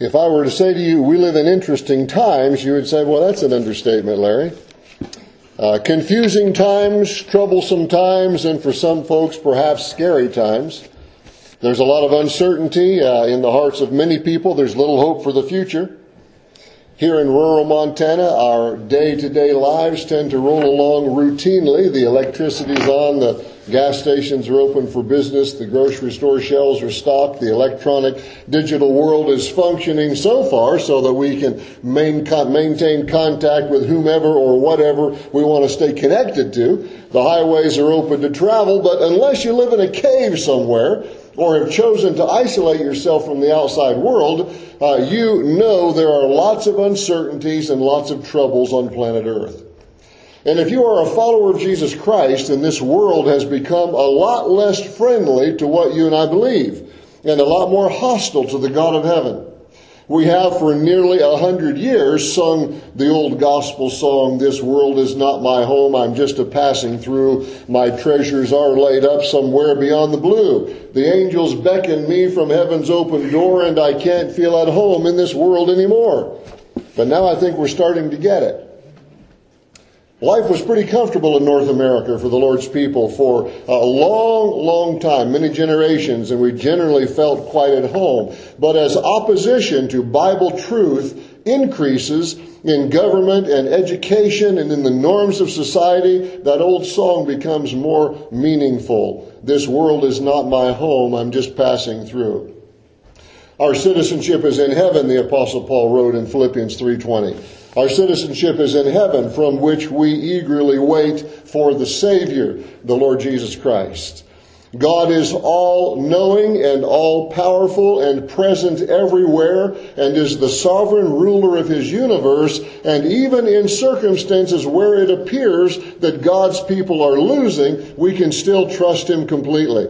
If I were to say to you, we live in interesting times, you would say, well, that's an understatement, Larry. Uh, confusing times, troublesome times, and for some folks, perhaps scary times. There's a lot of uncertainty uh, in the hearts of many people. There's little hope for the future. Here in rural Montana, our day to day lives tend to roll along routinely. The electricity's on, the gas stations are open for business, the grocery store shelves are stocked, the electronic digital world is functioning so far so that we can maintain contact with whomever or whatever we want to stay connected to. The highways are open to travel, but unless you live in a cave somewhere, or have chosen to isolate yourself from the outside world, uh, you know there are lots of uncertainties and lots of troubles on planet Earth. And if you are a follower of Jesus Christ, then this world has become a lot less friendly to what you and I believe, and a lot more hostile to the God of heaven. We have for nearly a hundred years sung the old gospel song, This world is not my home, I'm just a passing through. My treasures are laid up somewhere beyond the blue. The angels beckon me from heaven's open door, and I can't feel at home in this world anymore. But now I think we're starting to get it. Life was pretty comfortable in North America for the Lord's people for a long, long time, many generations, and we generally felt quite at home. But as opposition to Bible truth increases in government and education and in the norms of society, that old song becomes more meaningful. This world is not my home, I'm just passing through. Our citizenship is in heaven, the apostle Paul wrote in Philippians 3:20. Our citizenship is in heaven, from which we eagerly wait for the Savior, the Lord Jesus Christ. God is all knowing and all powerful and present everywhere and is the sovereign ruler of his universe. And even in circumstances where it appears that God's people are losing, we can still trust him completely.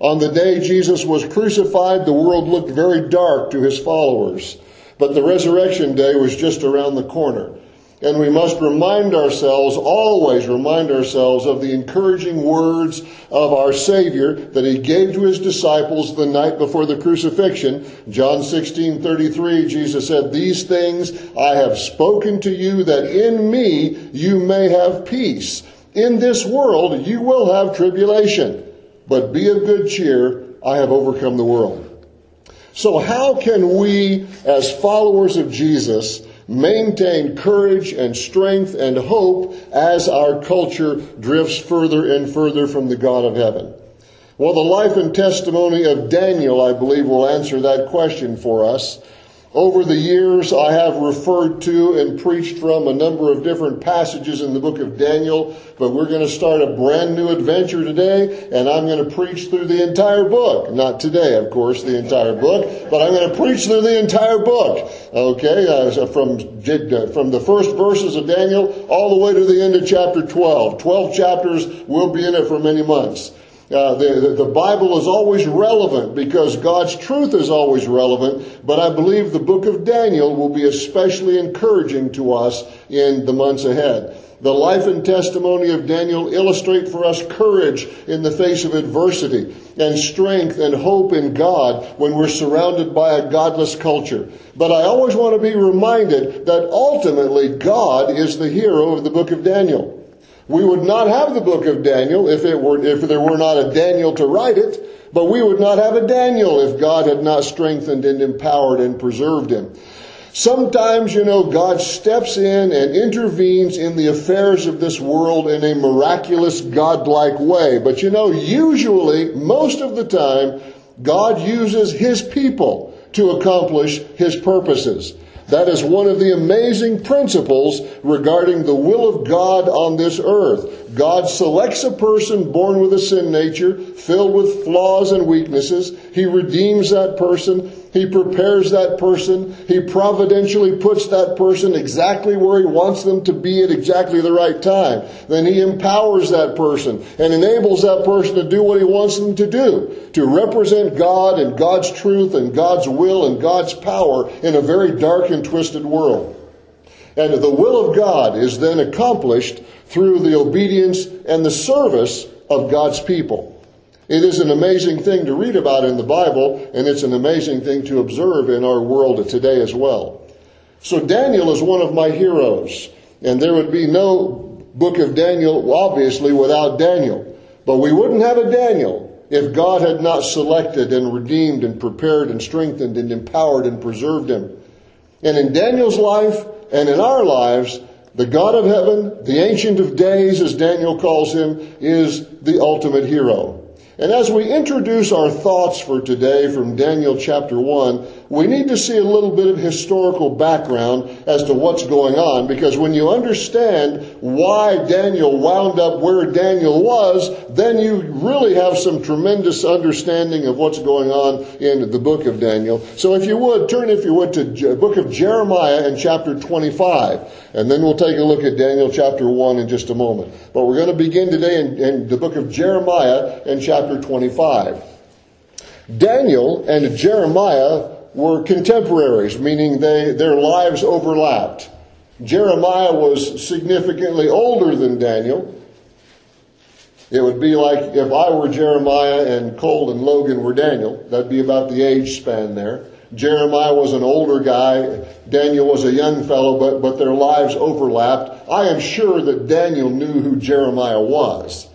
On the day Jesus was crucified, the world looked very dark to his followers. But the resurrection day was just around the corner. And we must remind ourselves, always remind ourselves of the encouraging words of our Savior that He gave to His disciples the night before the crucifixion. John 16, 33, Jesus said, These things I have spoken to you that in me you may have peace. In this world you will have tribulation, but be of good cheer. I have overcome the world. So how can we, as followers of Jesus, maintain courage and strength and hope as our culture drifts further and further from the God of heaven? Well, the life and testimony of Daniel, I believe, will answer that question for us. Over the years, I have referred to and preached from a number of different passages in the book of Daniel, but we're going to start a brand new adventure today, and I'm going to preach through the entire book. Not today, of course, the entire book, but I'm going to preach through the entire book. Okay, uh, from, from the first verses of Daniel all the way to the end of chapter 12. 12 chapters, we'll be in it for many months. Uh, the, the Bible is always relevant because God's truth is always relevant, but I believe the book of Daniel will be especially encouraging to us in the months ahead. The life and testimony of Daniel illustrate for us courage in the face of adversity and strength and hope in God when we're surrounded by a godless culture. But I always want to be reminded that ultimately God is the hero of the book of Daniel. We would not have the book of Daniel if it were, if there were not a Daniel to write it, but we would not have a Daniel if God had not strengthened and empowered and preserved him. Sometimes, you know, God steps in and intervenes in the affairs of this world in a miraculous, godlike way. But you know, usually, most of the time, God uses His people to accomplish His purposes. That is one of the amazing principles regarding the will of God on this earth. God selects a person born with a sin nature, filled with flaws and weaknesses. He redeems that person he prepares that person. He providentially puts that person exactly where he wants them to be at exactly the right time. Then he empowers that person and enables that person to do what he wants them to do, to represent God and God's truth and God's will and God's power in a very dark and twisted world. And the will of God is then accomplished through the obedience and the service of God's people. It is an amazing thing to read about in the Bible, and it's an amazing thing to observe in our world today as well. So Daniel is one of my heroes, and there would be no book of Daniel, obviously, without Daniel. But we wouldn't have a Daniel if God had not selected and redeemed and prepared and strengthened and empowered and preserved him. And in Daniel's life and in our lives, the God of heaven, the Ancient of Days, as Daniel calls him, is the ultimate hero. And as we introduce our thoughts for today from Daniel chapter 1, we need to see a little bit of historical background as to what's going on because when you understand why Daniel wound up where Daniel was, then you really have some tremendous understanding of what's going on in the book of Daniel. So if you would, turn if you would to the book of Jeremiah in chapter 25, and then we'll take a look at Daniel chapter 1 in just a moment. But we're going to begin today in, in the book of Jeremiah in chapter 25. Daniel and Jeremiah were contemporaries, meaning they, their lives overlapped. Jeremiah was significantly older than Daniel. It would be like if I were Jeremiah and Cole and Logan were Daniel. That'd be about the age span there. Jeremiah was an older guy. Daniel was a young fellow, but, but their lives overlapped. I am sure that Daniel knew who Jeremiah was.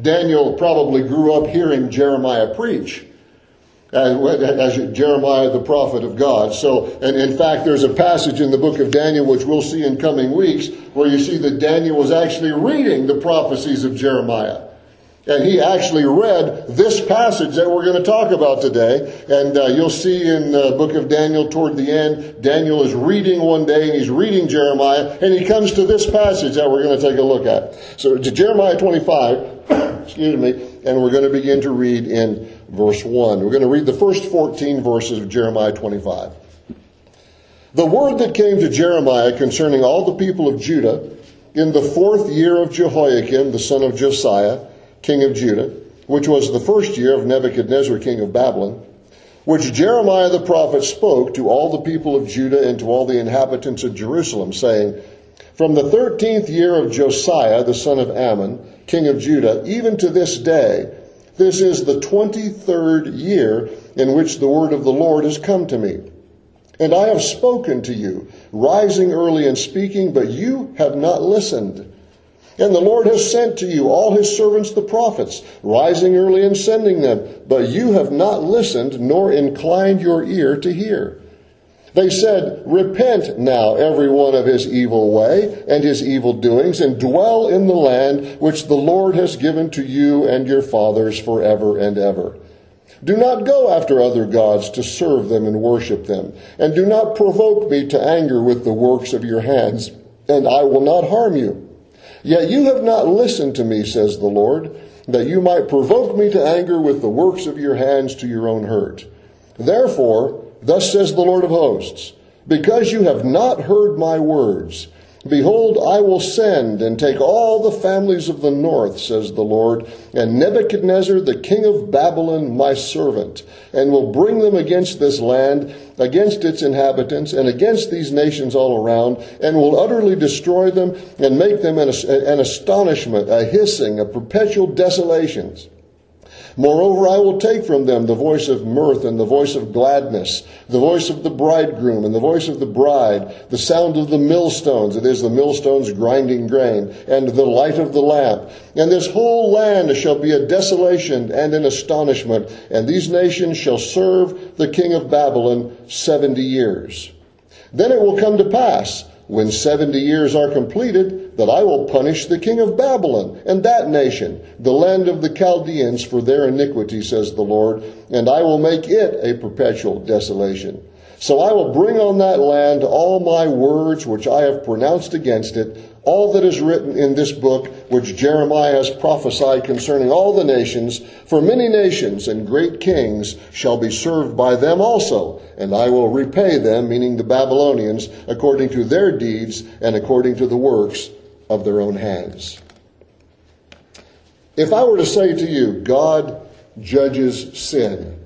Daniel probably grew up hearing Jeremiah preach as Jeremiah, the prophet of God. So, and in fact, there's a passage in the book of Daniel, which we'll see in coming weeks, where you see that Daniel was actually reading the prophecies of Jeremiah. And he actually read this passage that we're going to talk about today. And uh, you'll see in the book of Daniel toward the end, Daniel is reading one day and he's reading Jeremiah and he comes to this passage that we're going to take a look at. So Jeremiah 25, excuse me, and we're going to begin to read in verse 1. We're going to read the first 14 verses of Jeremiah 25. The word that came to Jeremiah concerning all the people of Judah in the fourth year of Jehoiakim, the son of Josiah, king of Judah, which was the first year of Nebuchadnezzar, king of Babylon, which Jeremiah the prophet spoke to all the people of Judah and to all the inhabitants of Jerusalem, saying, From the thirteenth year of Josiah, the son of Amon, king of Judah, even to this day, this is the 23rd year in which the word of the Lord has come to me. And I have spoken to you, rising early and speaking, but you have not listened. And the Lord has sent to you all his servants the prophets, rising early and sending them, but you have not listened nor inclined your ear to hear. They said, Repent now, every one of his evil way and his evil doings, and dwell in the land which the Lord has given to you and your fathers forever and ever. Do not go after other gods to serve them and worship them, and do not provoke me to anger with the works of your hands, and I will not harm you. Yet you have not listened to me, says the Lord, that you might provoke me to anger with the works of your hands to your own hurt. Therefore, Thus says the Lord of hosts, because you have not heard my words, Behold, I will send and take all the families of the north, says the Lord, and Nebuchadnezzar, the king of Babylon, my servant, and will bring them against this land, against its inhabitants, and against these nations all around, and will utterly destroy them and make them an, astonishment, a hissing, a perpetual desolation. Moreover, I will take from them the voice of mirth and the voice of gladness, the voice of the bridegroom and the voice of the bride, the sound of the millstones, it is the millstones grinding grain, and the light of the lamp. And this whole land shall be a desolation and an astonishment, and these nations shall serve the king of Babylon seventy years. Then it will come to pass, when seventy years are completed, that I will punish the king of Babylon and that nation, the land of the Chaldeans, for their iniquity, says the Lord, and I will make it a perpetual desolation. So I will bring on that land all my words which I have pronounced against it, all that is written in this book which Jeremiah has prophesied concerning all the nations, for many nations and great kings shall be served by them also, and I will repay them, meaning the Babylonians, according to their deeds and according to the works of their own hands. If I were to say to you, God judges sin,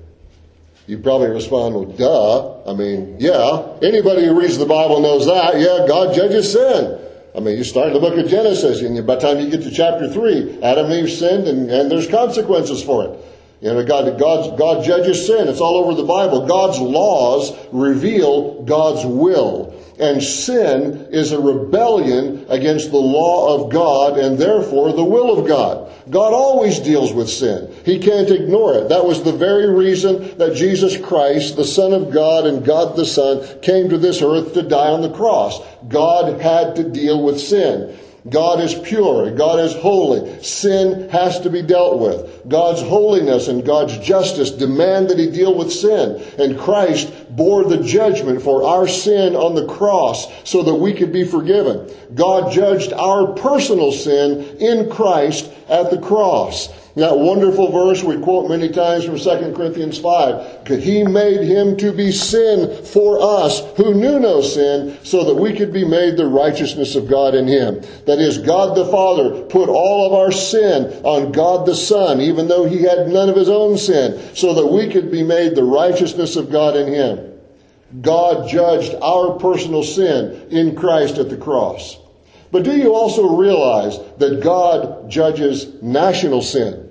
you probably respond, well, duh. I mean, yeah, anybody who reads the Bible knows that. Yeah, God judges sin. I mean, you start the book of Genesis, and by the time you get to chapter 3, Adam and Eve sinned, and, and there's consequences for it. You know, God, God, God judges sin. It's all over the Bible. God's laws reveal God's will. And sin is a rebellion against the law of God and therefore the will of God. God always deals with sin. He can't ignore it. That was the very reason that Jesus Christ, the Son of God and God the Son, came to this earth to die on the cross. God had to deal with sin. God is pure. God is holy. Sin has to be dealt with. God's holiness and God's justice demand that he deal with sin. And Christ bore the judgment for our sin on the cross so that we could be forgiven. God judged our personal sin in Christ at the cross. That wonderful verse we quote many times from 2 Corinthians 5. He made him to be sin for us who knew no sin so that we could be made the righteousness of God in him. That is, God the Father put all of our sin on God the Son, even though he had none of his own sin, so that we could be made the righteousness of God in him. God judged our personal sin in Christ at the cross. But do you also realize that God judges national sin?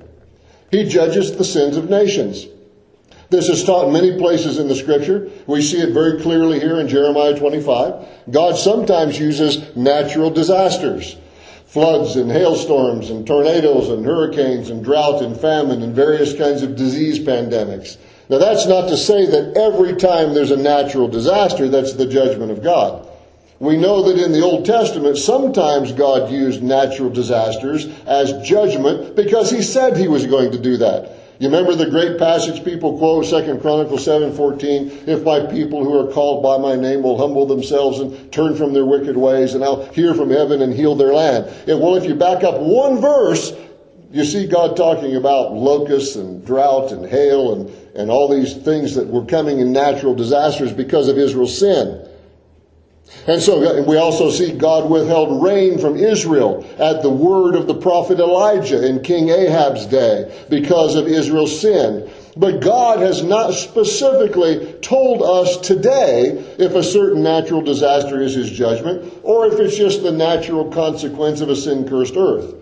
He judges the sins of nations. This is taught in many places in the scripture. We see it very clearly here in Jeremiah 25. God sometimes uses natural disasters. Floods and hailstorms and tornadoes and hurricanes and drought and famine and various kinds of disease pandemics. Now that's not to say that every time there's a natural disaster, that's the judgment of God. We know that in the Old Testament, sometimes God used natural disasters as judgment because he said he was going to do that. You remember the great passage people quote, 2 Chronicles 7:14, if my people who are called by my name will humble themselves and turn from their wicked ways, and I'll hear from heaven and heal their land. well, if you back up one verse, you see God talking about locusts and drought and hail and, and all these things that were coming in natural disasters because of Israel's sin. And so we also see God withheld rain from Israel at the word of the prophet Elijah in King Ahab's day because of Israel's sin. But God has not specifically told us today if a certain natural disaster is his judgment or if it's just the natural consequence of a sin cursed earth.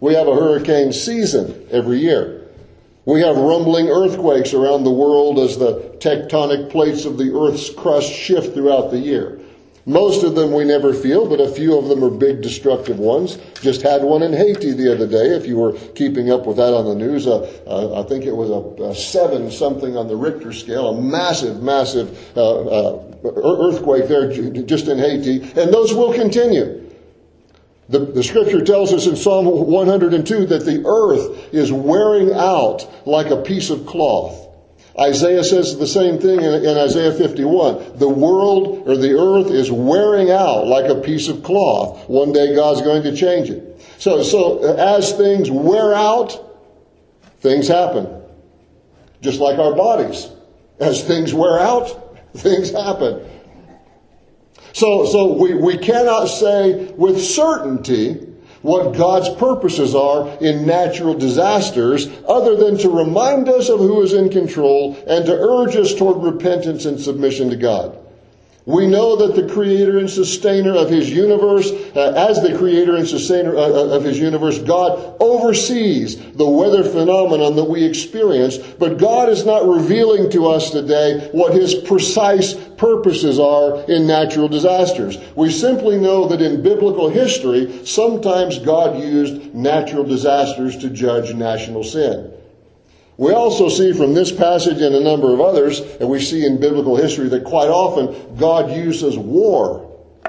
We have a hurricane season every year. We have rumbling earthquakes around the world as the tectonic plates of the earth's crust shift throughout the year. Most of them we never feel, but a few of them are big destructive ones. Just had one in Haiti the other day, if you were keeping up with that on the news. Uh, uh, I think it was a, a, seven something on the Richter scale, a massive, massive uh, uh earthquake there just in Haiti, and those will continue. The, the, scripture tells us in Psalm 102 that the earth is wearing out like a piece of cloth. Isaiah says the same thing in, in, Isaiah 51. The world or the earth is wearing out like a piece of cloth. One day God's going to change it. So, so uh, as things wear out, things happen. Just like our bodies. As things wear out, things happen. So, so we, we cannot say with certainty what God's purposes are in natural disasters other than to remind us of who is in control and to urge us toward repentance and submission to God. We know that the creator and sustainer of his universe, uh, as the creator and sustainer uh, uh, of his universe, God oversees the weather phenomenon that we experience, but God is not revealing to us today what his precise purposes are in natural disasters. We simply know that in biblical history, sometimes God used natural disasters to judge national sin. We also see from this passage and a number of others, and we see in biblical history that quite often God uses war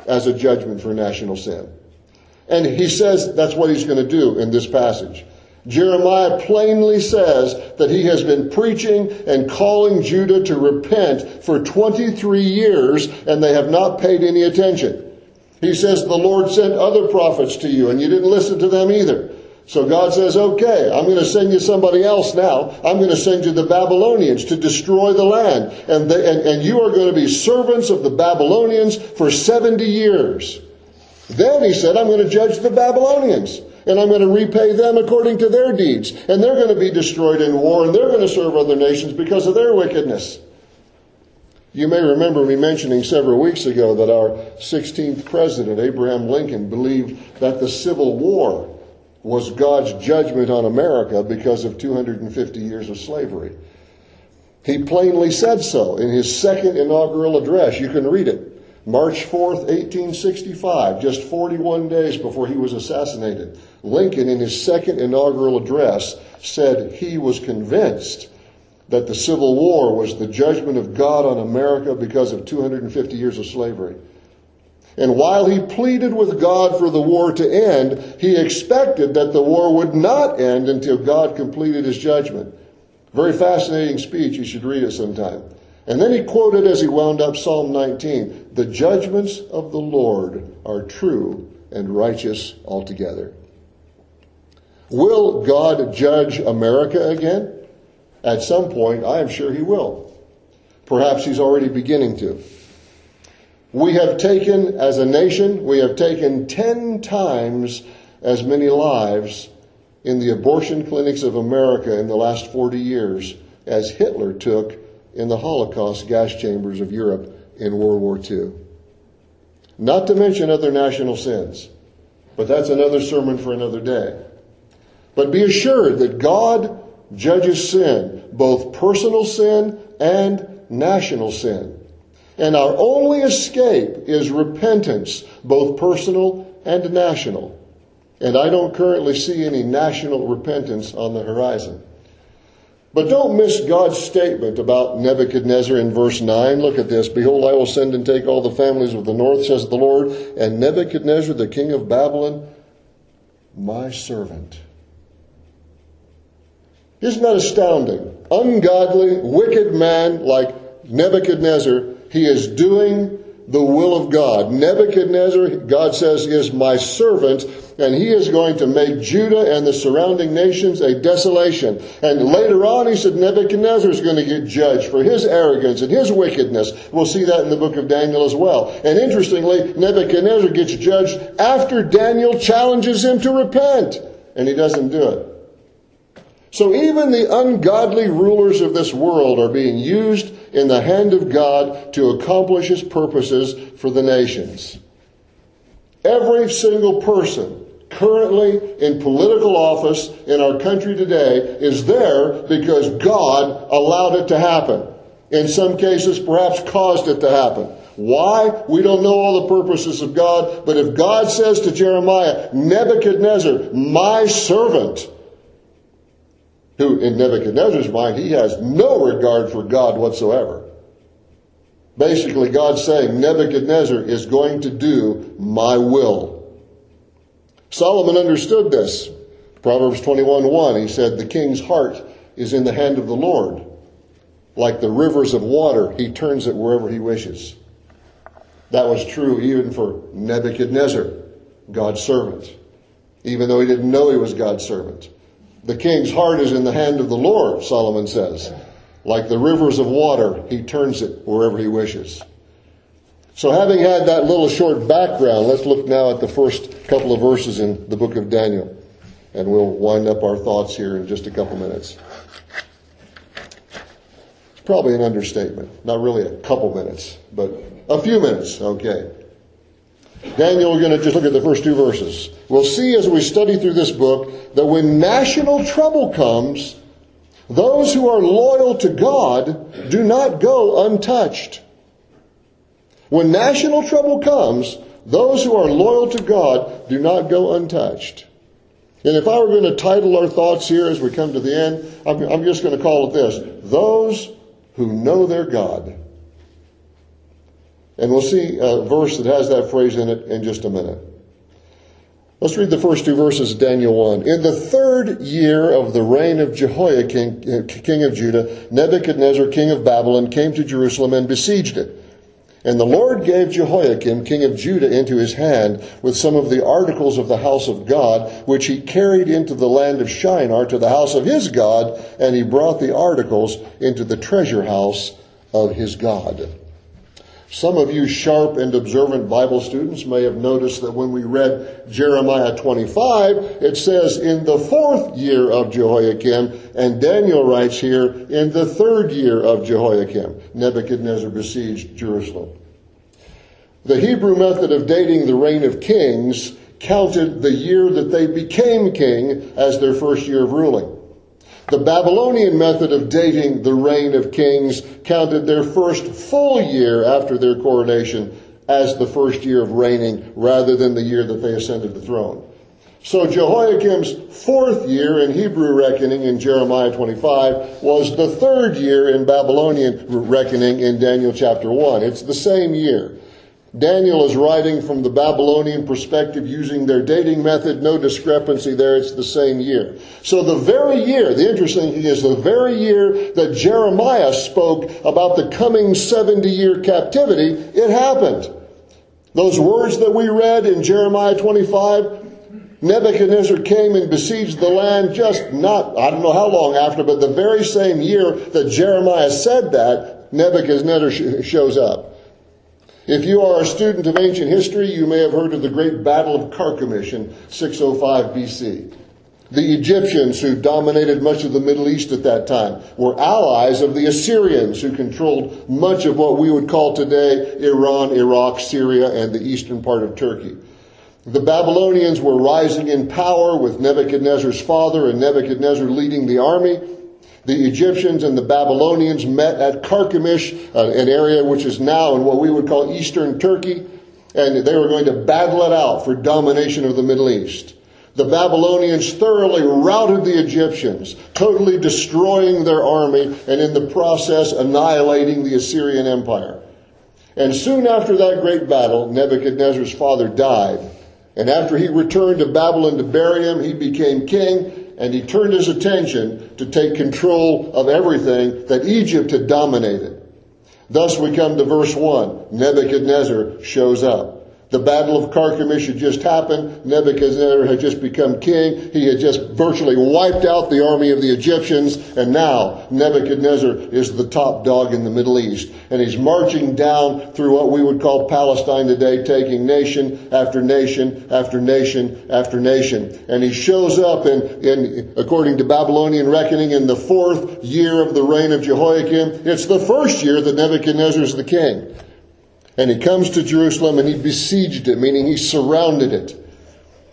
as a judgment for national sin. And he says that's what he's going to do in this passage. Jeremiah plainly says that he has been preaching and calling Judah to repent for 23 years and they have not paid any attention. He says the Lord sent other prophets to you and you didn't listen to them either. So God says, okay, I'm going to send you somebody else now. I'm going to send you the Babylonians to destroy the land. And, they, and, and you are going to be servants of the Babylonians for 70 years. Then he said, I'm going to judge the Babylonians. And I'm going to repay them according to their deeds. And they're going to be destroyed in war. And they're going to serve other nations because of their wickedness. You may remember me mentioning several weeks ago that our 16th president, Abraham Lincoln, believed that the Civil War was God's judgment on America because of 250 years of slavery. He plainly said so in his second inaugural address. You can read it. March 4th, 1865, just 41 days before he was assassinated. Lincoln, in his second inaugural address, said he was convinced that the Civil War was the judgment of God on America because of 250 years of slavery. And while he pleaded with God for the war to end, he expected that the war would not end until God completed his judgment. Very fascinating speech. You should read it sometime. And then he quoted as he wound up Psalm 19 The judgments of the Lord are true and righteous altogether. Will God judge America again? At some point, I am sure he will. Perhaps he's already beginning to. We have taken, as a nation, we have taken 10 times as many lives in the abortion clinics of America in the last 40 years as Hitler took in the Holocaust gas chambers of Europe in World War II. Not to mention other national sins, but that's another sermon for another day. But be assured that God judges sin, both personal sin and national sin. And our only escape is repentance, both personal and national. And I don't currently see any national repentance on the horizon. But don't miss God's statement about Nebuchadnezzar in verse 9. Look at this. Behold, I will send and take all the families of the north, says the Lord, and Nebuchadnezzar, the king of Babylon, my servant. Isn't that astounding? Ungodly, wicked man like Nebuchadnezzar he is doing the will of God. Nebuchadnezzar, God says, is my servant, and he is going to make Judah and the surrounding nations a desolation. And later on, he said Nebuchadnezzar is going to get judged for his arrogance and his wickedness. We'll see that in the book of Daniel as well. And interestingly, Nebuchadnezzar gets judged after Daniel challenges him to repent, and he doesn't do it. So even the ungodly rulers of this world are being used in the hand of God to accomplish his purposes for the nations. Every single person currently in political office in our country today is there because God allowed it to happen. In some cases, perhaps caused it to happen. Why? We don't know all the purposes of God, but if God says to Jeremiah, Nebuchadnezzar, my servant, who in Nebuchadnezzar's mind, he has no regard for God whatsoever. Basically, God's saying Nebuchadnezzar is going to do my will. Solomon understood this. Proverbs 21 1, he said, The king's heart is in the hand of the Lord. Like the rivers of water, he turns it wherever he wishes. That was true even for Nebuchadnezzar, God's servant, even though he didn't know he was God's servant. The king's heart is in the hand of the Lord, Solomon says. Like the rivers of water, he turns it wherever he wishes. So, having had that little short background, let's look now at the first couple of verses in the book of Daniel. And we'll wind up our thoughts here in just a couple minutes. It's probably an understatement. Not really a couple minutes, but a few minutes, okay. Daniel, we're going to just look at the first two verses. We'll see as we study through this book that when national trouble comes, those who are loyal to God do not go untouched. When national trouble comes, those who are loyal to God do not go untouched. And if I were going to title our thoughts here as we come to the end, I'm, just going to call it this Those who know their God. And we'll see a verse that has that phrase in it in just a minute. Let's read the first two verses of Daniel 1. In the third year of the reign of Jehoiakim, king of Judah, Nebuchadnezzar, king of Babylon, came to Jerusalem and besieged it. And the Lord gave Jehoiakim, king of Judah, into his hand with some of the articles of the house of God, which he carried into the land of Shinar to the house of his God, and he brought the articles into the treasure house of his God. Some of you sharp and observant Bible students may have noticed that when we read Jeremiah 25, it says in the fourth year of Jehoiakim, and Daniel writes here in the third year of Jehoiakim, Nebuchadnezzar besieged Jerusalem. The Hebrew method of dating the reign of kings counted the year that they became king as their first year of ruling. The Babylonian method of dating the reign of kings counted their first full year after their coronation as the first year of reigning rather than the year that they ascended the throne. So Jehoiakim's fourth year in Hebrew reckoning in Jeremiah 25 was the third year in Babylonian reckoning in Daniel chapter 1. It's the same year. Daniel is writing from the Babylonian perspective using their dating method. No discrepancy there. It's the same year. So the very year, the interesting thing is the very year that Jeremiah spoke about the coming 70 year captivity, it happened. Those words that we read in Jeremiah 25, Nebuchadnezzar came and besieged the land just not, I don't know how long after, but the very same year that Jeremiah said that, Nebuchadnezzar shows up. If you are a student of ancient history, you may have heard of the great Battle of Carchemish in 605 BC. The Egyptians, who dominated much of the Middle East at that time, were allies of the Assyrians, who controlled much of what we would call today Iran, Iraq, Syria, and the eastern part of Turkey. The Babylonians were rising in power with Nebuchadnezzar's father and Nebuchadnezzar leading the army. The Egyptians and the Babylonians met at Carchemish, uh, an area which is now in what we would call eastern Turkey, and they were going to battle it out for domination of the Middle East. The Babylonians thoroughly routed the Egyptians, totally destroying their army and in the process annihilating the Assyrian Empire. And soon after that great battle, Nebuchadnezzar's father died. And after he returned to Babylon to bury him, he became king and he turned his attention to take control of everything that Egypt had dominated. Thus we come to verse 1. Nebuchadnezzar shows up. The Battle of Carchemish had just happened. Nebuchadnezzar had just become king. He had just virtually wiped out the army of the Egyptians. And now Nebuchadnezzar is the top dog in the Middle East. And he's marching down through what we would call Palestine today, taking nation after nation after nation after nation. And he shows up in, in according to Babylonian reckoning, in the fourth year of the reign of Jehoiakim. It's the first year that Nebuchadnezzar is the king. And he comes to Jerusalem and he besieged it, meaning he surrounded it.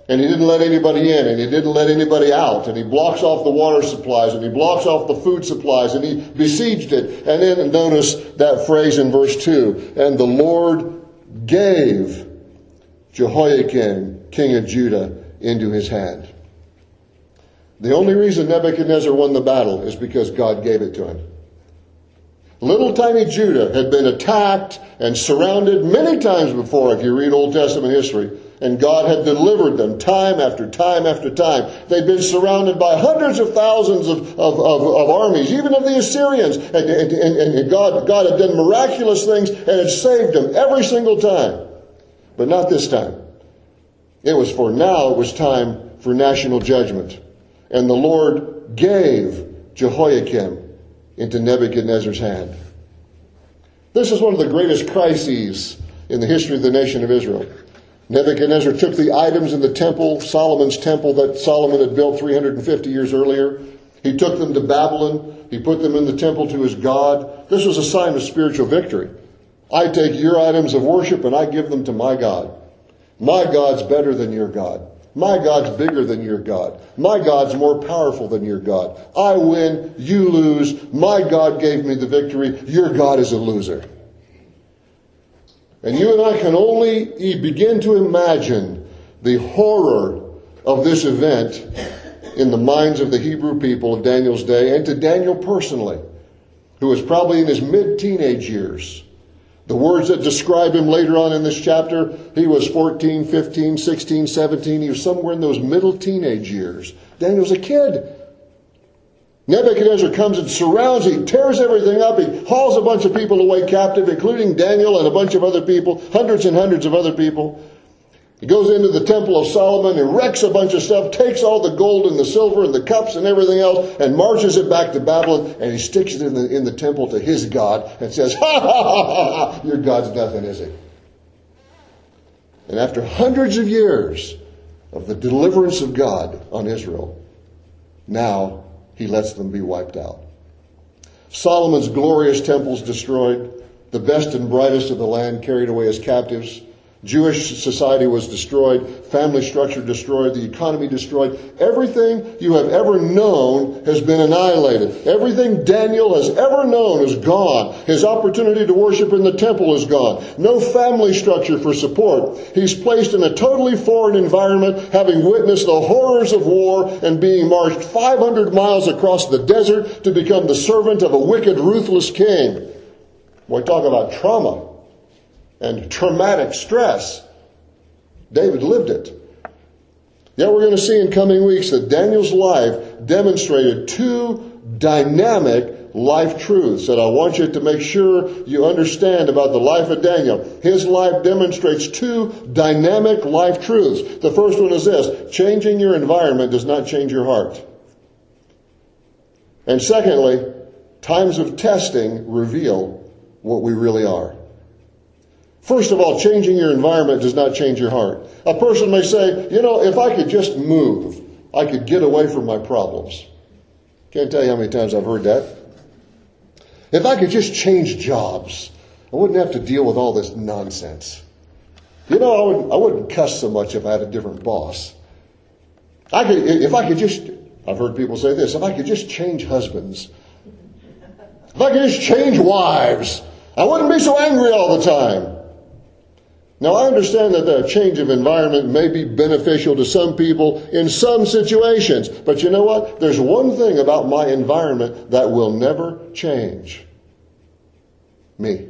And he didn't let anybody in and he didn't let anybody out. And he blocks off the water supplies and he blocks off the food supplies and he besieged it. And then notice that phrase in verse 2 and the Lord gave Jehoiakim, king of Judah, into his hand. The only reason Nebuchadnezzar won the battle is because God gave it to him. Little tiny Judah had been attacked and surrounded many times before, if you read Old Testament history, and God had delivered them time after time after time. They'd been surrounded by hundreds of thousands of, of, of, of armies, even of the Assyrians, and, and, and God, God had done miraculous things and had saved them every single time. But not this time. It was for now, it was time for national judgment. And the Lord gave Jehoiakim into Nebuchadnezzar's hand. This is one of the greatest crises in the history of the nation of Israel. Nebuchadnezzar took the items in the temple, Solomon's temple that Solomon had built 350 years earlier. He took them to Babylon. He put them in the temple to his God. This was a sign of spiritual victory. I take your items of worship and I give them to my God. My God's better than your God. My God's bigger than your God. My God's more powerful than your God. I win, you lose. My God gave me the victory. Your God is a loser. And you and I can only begin to imagine the horror of this event in the minds of the Hebrew people of Daniel's day and to Daniel personally, who was probably in his mid teenage years. The words that describe him later on in this chapter, he was 14, 15, 16, 17. He was somewhere in those middle teenage years. Daniel's a kid. Nebuchadnezzar comes and surrounds, him, he tears everything up, he hauls a bunch of people away captive, including Daniel and a bunch of other people, hundreds and hundreds of other people. He goes into the temple of Solomon wrecks a bunch of stuff, takes all the gold and the silver and the cups and everything else, and marches it back to Babylon, and he sticks it in the, in the temple to his God and says, Ha ha ha ha, your God's nothing, is he? And after hundreds of years of the deliverance of God on Israel, now he lets them be wiped out. Solomon's glorious temples destroyed, the best and brightest of the land carried away as captives. Jewish society was destroyed, family structure destroyed, the economy destroyed. Everything you have ever known has been annihilated. Everything Daniel has ever known is gone. His opportunity to worship in the temple is gone. No family structure for support. He's placed in a totally foreign environment, having witnessed the horrors of war and being marched 500 miles across the desert to become the servant of a wicked, ruthless king. Boy, talk about trauma and traumatic stress. David lived it. Yet we're going to see in coming weeks that Daniel's life demonstrated two dynamic life truths that I want you to make sure you understand about the life of Daniel. His life demonstrates two dynamic life truths. The first one is this changing your environment does not change your heart. And secondly, times of testing reveal what we really are. First of all, changing your environment does not change your heart. A person may say, you know, if I could just move, I could get away from my problems. Can't tell you how many times I've heard that. If I could just change jobs, I wouldn't have to deal with all this nonsense. You know, I wouldn't, I wouldn't cuss so much if I had a different boss. I could, if I could just, I've heard people say this, if I could just change husbands, if I could just change wives, I wouldn't be so angry all the time. Now, I understand that the change of environment may be beneficial to some people in some situations, but you know what? There's one thing about my environment that will never change me.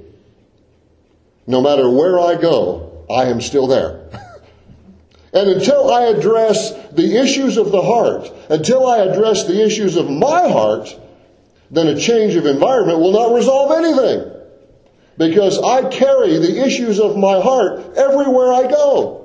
No matter where I go, I am still there. and until I address the issues of the heart, until I address the issues of my heart, then a change of environment will not resolve anything because I carry the issues of my heart everywhere I go.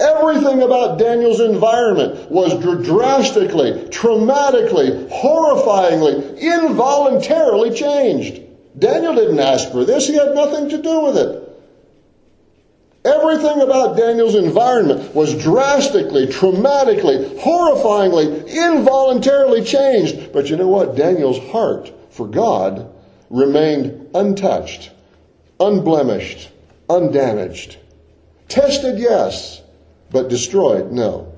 Everything about Daniel's environment was drastically, traumatically, horrifyingly, involuntarily changed. Daniel didn't ask for this. He had nothing to do with it. Everything about Daniel's environment was drastically, traumatically, horrifyingly, involuntarily changed. But you know what? Daniel's heart for God remained untouched, unblemished, undamaged. Tested, yes, but destroyed, no.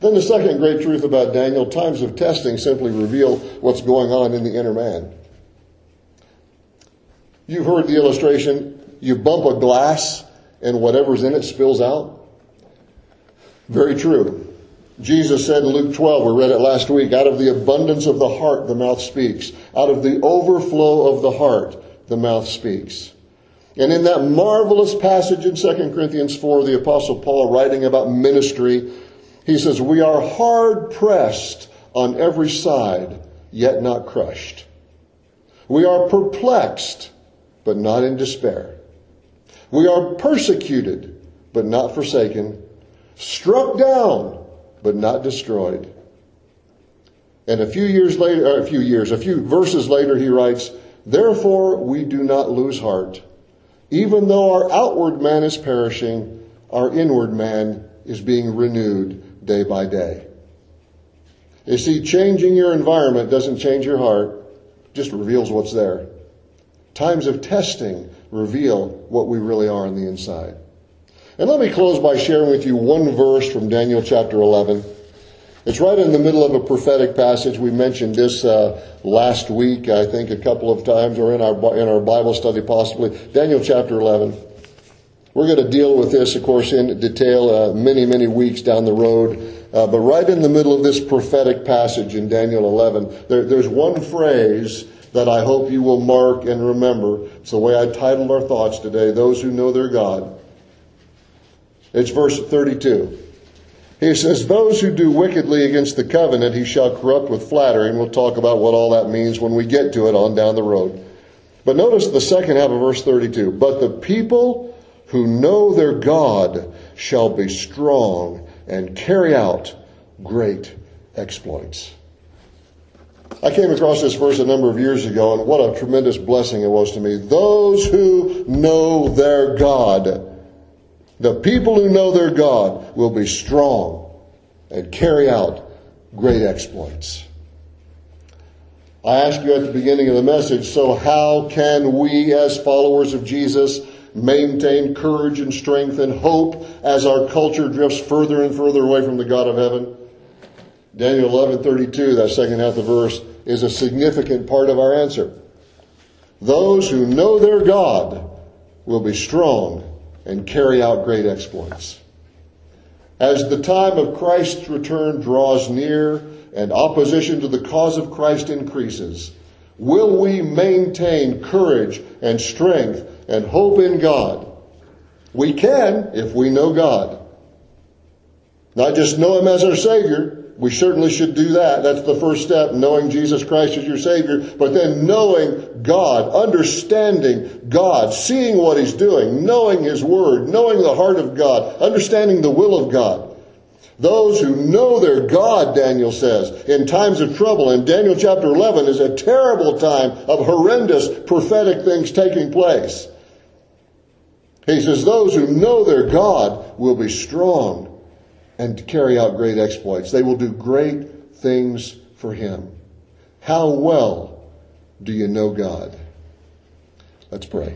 Then the second great truth about Daniel times of testing simply reveal what's going on in the inner man. You've heard the illustration you bump a glass and whatever's in it spills out. Very true. Jesus said in Luke 12, we read it last week, out of the abundance of the heart, the mouth speaks. Out of the overflow of the heart, the mouth speaks. And in that marvelous passage in 2 Corinthians 4, the apostle Paul writing about ministry, he says, we are hard pressed on every side, yet not crushed. We are perplexed, but not in despair. We are persecuted, but not forsaken. Struck down, but not destroyed. And a few years later, or a few years, a few verses later, he writes, Therefore we do not lose heart. Even though our outward man is perishing, our inward man is being renewed day by day. You see, changing your environment doesn't change your heart, just reveals what's there. Times of testing reveal what we really are on the inside. And let me close by sharing with you one verse from Daniel chapter 11. It's right in the middle of a prophetic passage. We mentioned this uh, last week, I think, a couple of times, or in our in our Bible study, possibly. Daniel chapter 11. We're going to deal with this, of course, in detail uh, many, many weeks down the road. Uh, but right in the middle of this prophetic passage in Daniel 11, there, there's one phrase that I hope you will mark and remember. It's the way I titled our thoughts today: "Those who know their God." It's verse 32. He says, Those who do wickedly against the covenant, he shall corrupt with flattery. And we'll talk about what all that means when we get to it on down the road. But notice the second half of verse 32. But the people who know their God shall be strong and carry out great exploits. I came across this verse a number of years ago, and what a tremendous blessing it was to me. Those who know their God the people who know their God will be strong and carry out great exploits. I asked you at the beginning of the message, so how can we as followers of Jesus maintain courage and strength and hope as our culture drifts further and further away from the God of heaven? Daniel 11:32, that second half of the verse, is a significant part of our answer. Those who know their God will be strong and carry out great exploits. As the time of Christ's return draws near and opposition to the cause of Christ increases, will we maintain courage and strength and hope in God? We can if we know God. Not just know Him as our Savior, we certainly should do that. That's the first step, knowing Jesus Christ as your Savior. But then knowing God, understanding God, seeing what He's doing, knowing His Word, knowing the heart of God, understanding the will of God. Those who know their God, Daniel says, in times of trouble, and Daniel chapter 11 is a terrible time of horrendous prophetic things taking place. He says, those who know their God will be strong and to carry out great exploits. They will do great things for Him. How well do you know God? Let's pray.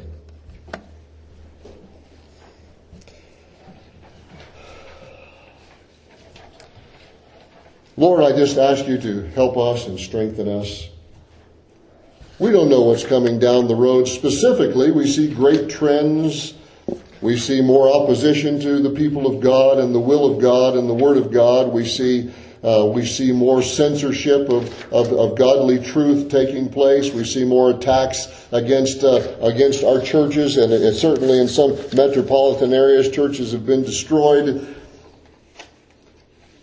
Lord, I just ask you to help us and strengthen us. We don't know what's coming down the road specifically. We see great trends we see more opposition to the people of God and the will of God and the Word of God. We see uh, we see more censorship of, of, of, godly truth taking place. We see more attacks against uh, against our churches, and, and certainly in some metropolitan areas, churches have been destroyed.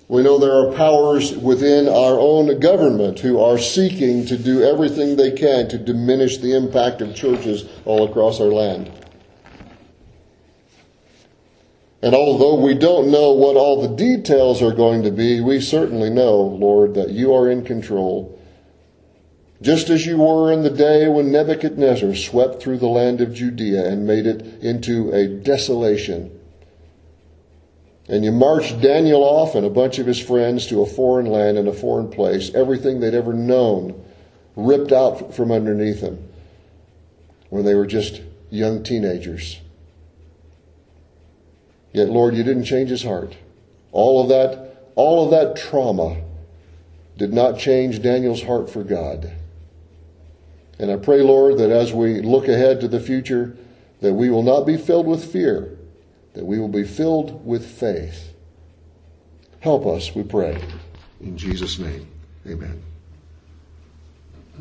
We know there are powers within our own government who are seeking to do everything they can to diminish the impact of churches all across our land. And although we don't know what all the details are going to be, we certainly know, Lord, that you are in control. Just as you were in the day when Nebuchadnezzar swept through the land of Judea and made it into a desolation. And you marched Daniel off and a bunch of his friends to a foreign land and a foreign place, everything they'd ever known ripped out from underneath them when they were just young teenagers. Yet, Lord, you didn't change his heart. All of that, all of that trauma did not change Daniel's heart for God. And I pray, Lord, that as we look ahead to the future, that we will not be filled with fear, that we will be filled with faith. Help us, we pray. In Jesus' name, amen.